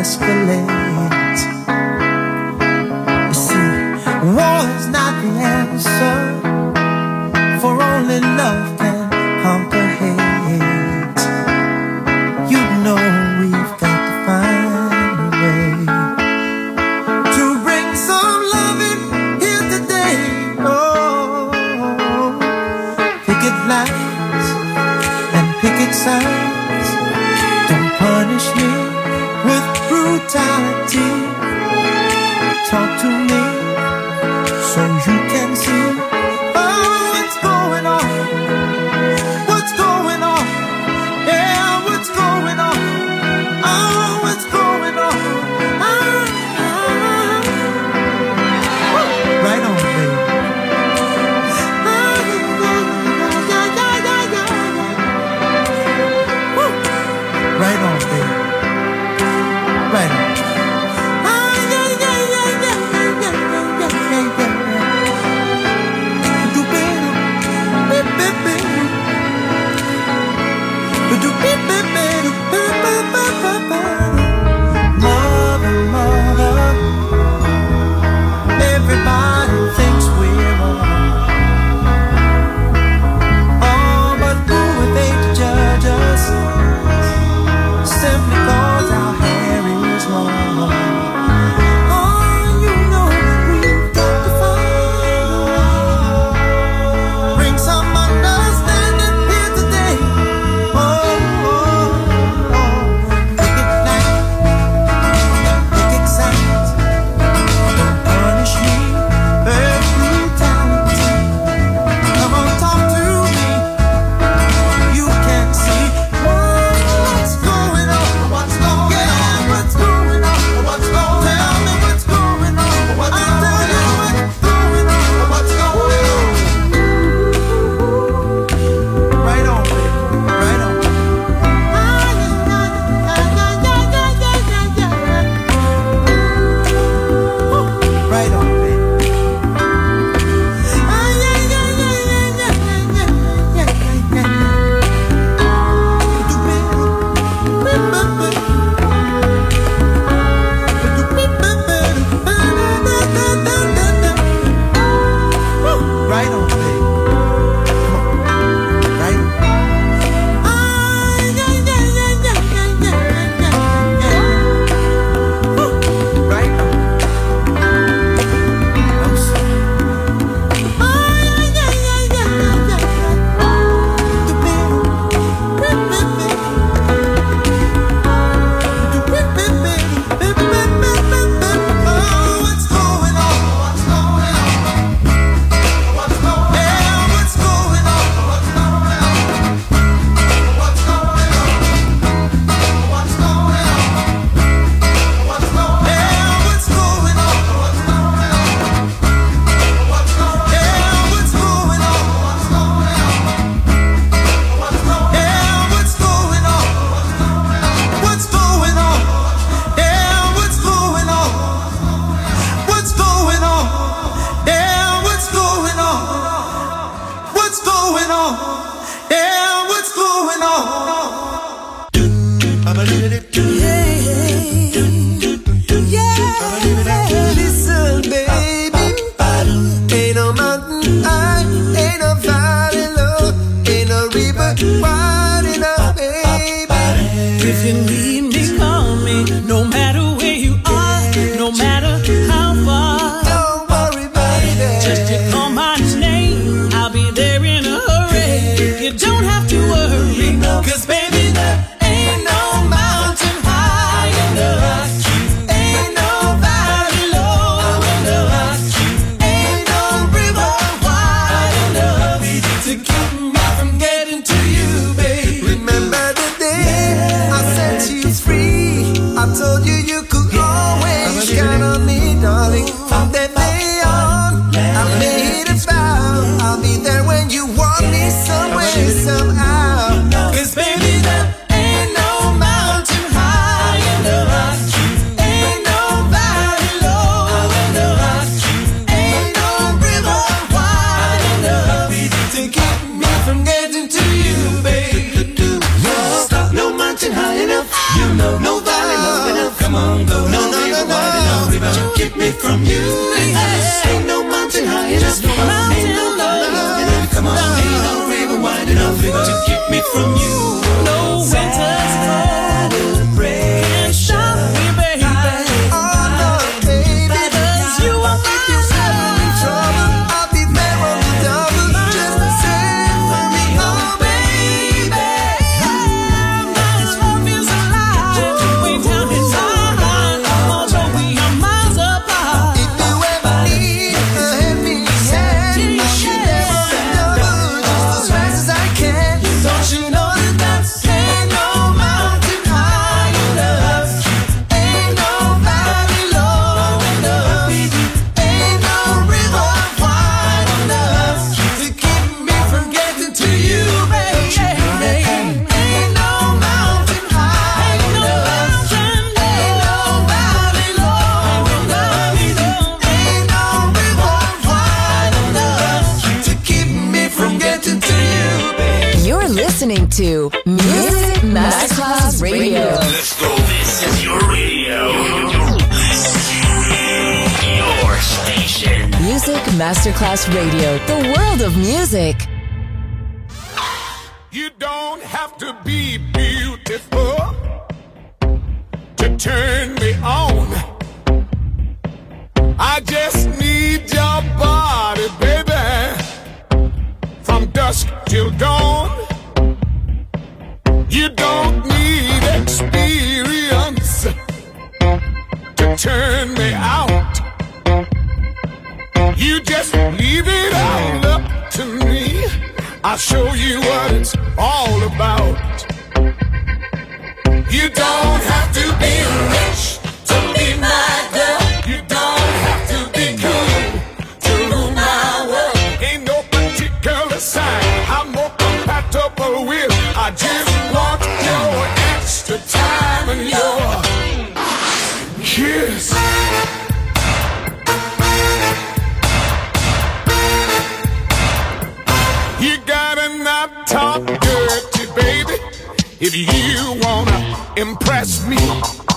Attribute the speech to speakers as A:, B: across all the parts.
A: escalate. You see, war is not the answer, for only love me from Class Radio, the world of music. You don't have to be beautiful to turn me on. I just need your body, baby, from dusk till dawn. You don't need experience to turn me out just leave it all up to me, I'll show you what it's all about. You don't have to be rich to be my girl. You don't have to be cool to rule my world. Ain't no particular sign I'm more compatible with. I just want your extra time and your. Talk top dirty, baby. If you wanna impress me.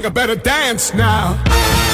A: think I better dance
B: now.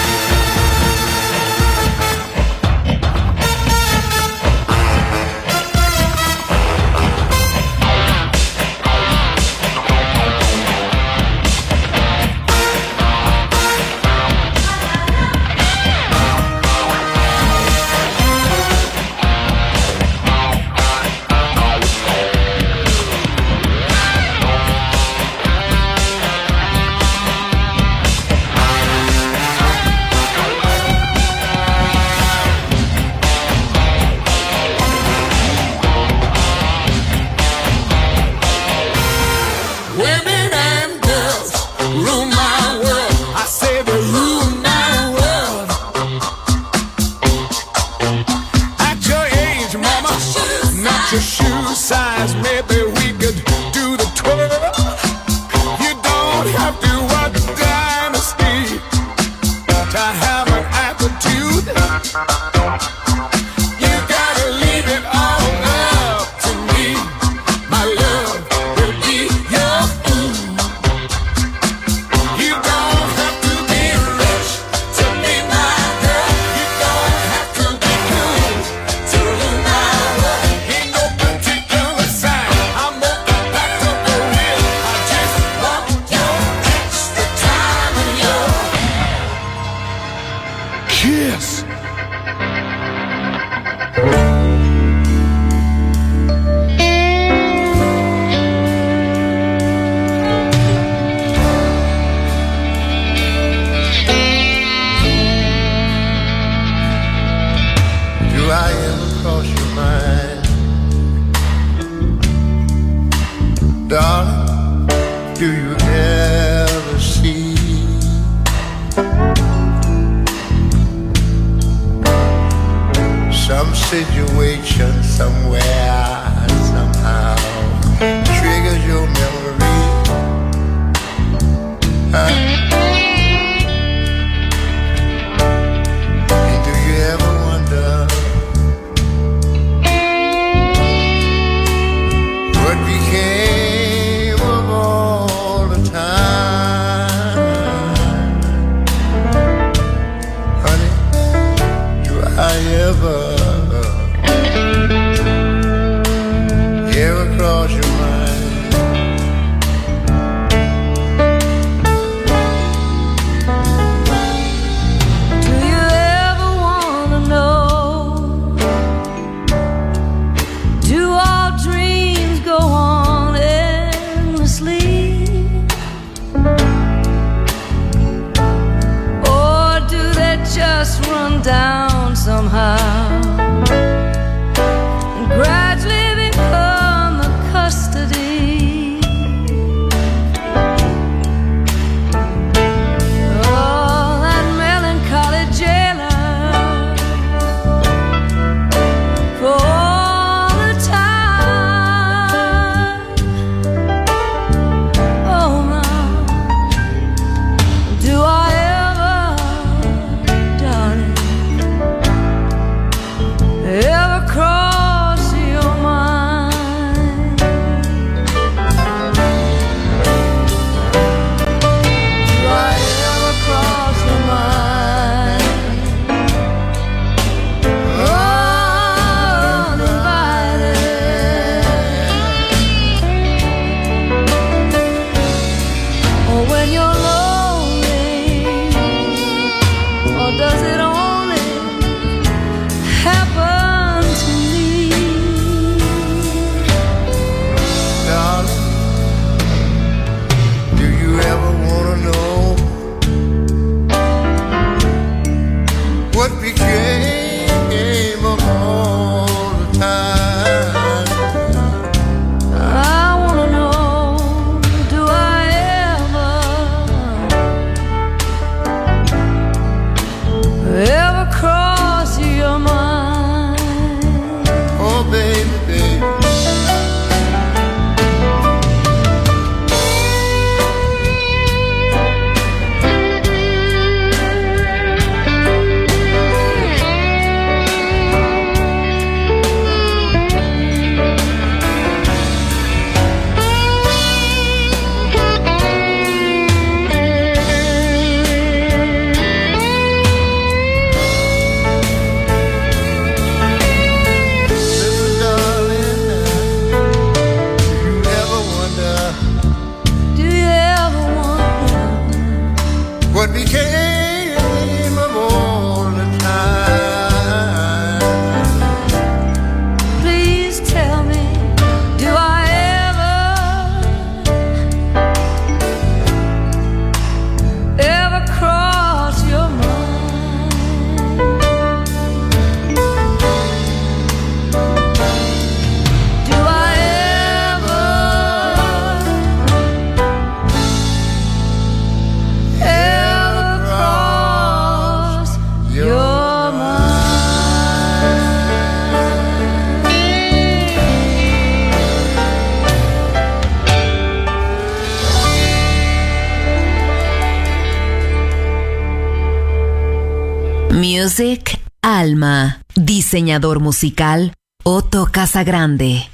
B: Alma. Diseñador musical Otto Casagrande.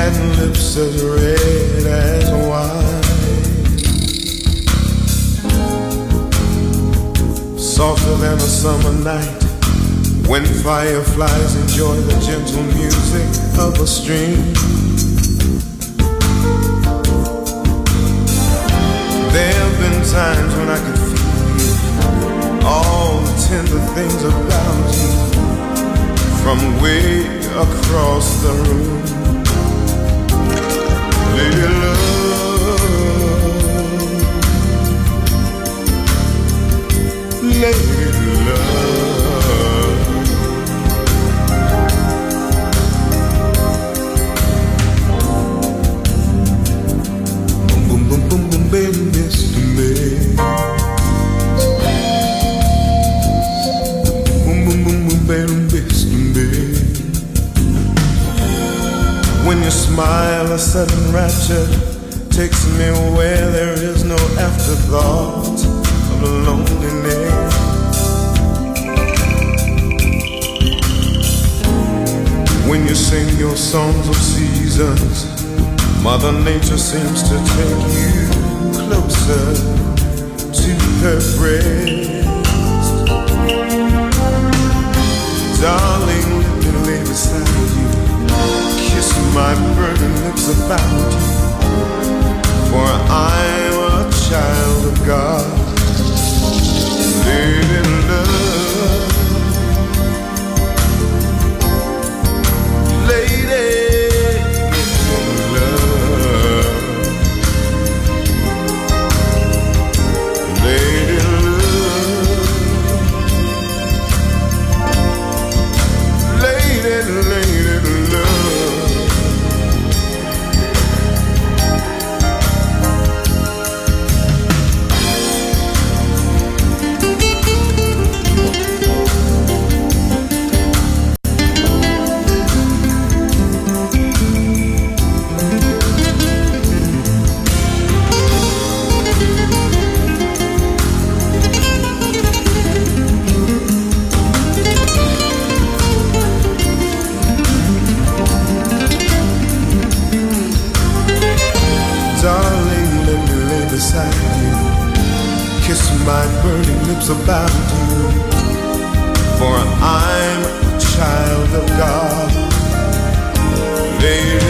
B: And lips as red as wine. Softer than a summer night when fireflies enjoy the gentle music of a stream. There have been times when I could feel all the tender things about you from way across the room. Takes me where there is no afterthought of loneliness. When you sing your songs of seasons, Mother Nature seems to take you closer to her breast. Darling, let me lay beside you. Kiss my burning lips about you. For I'm a child of God. Lady my burning lips about you. For I'm a child of God. Lady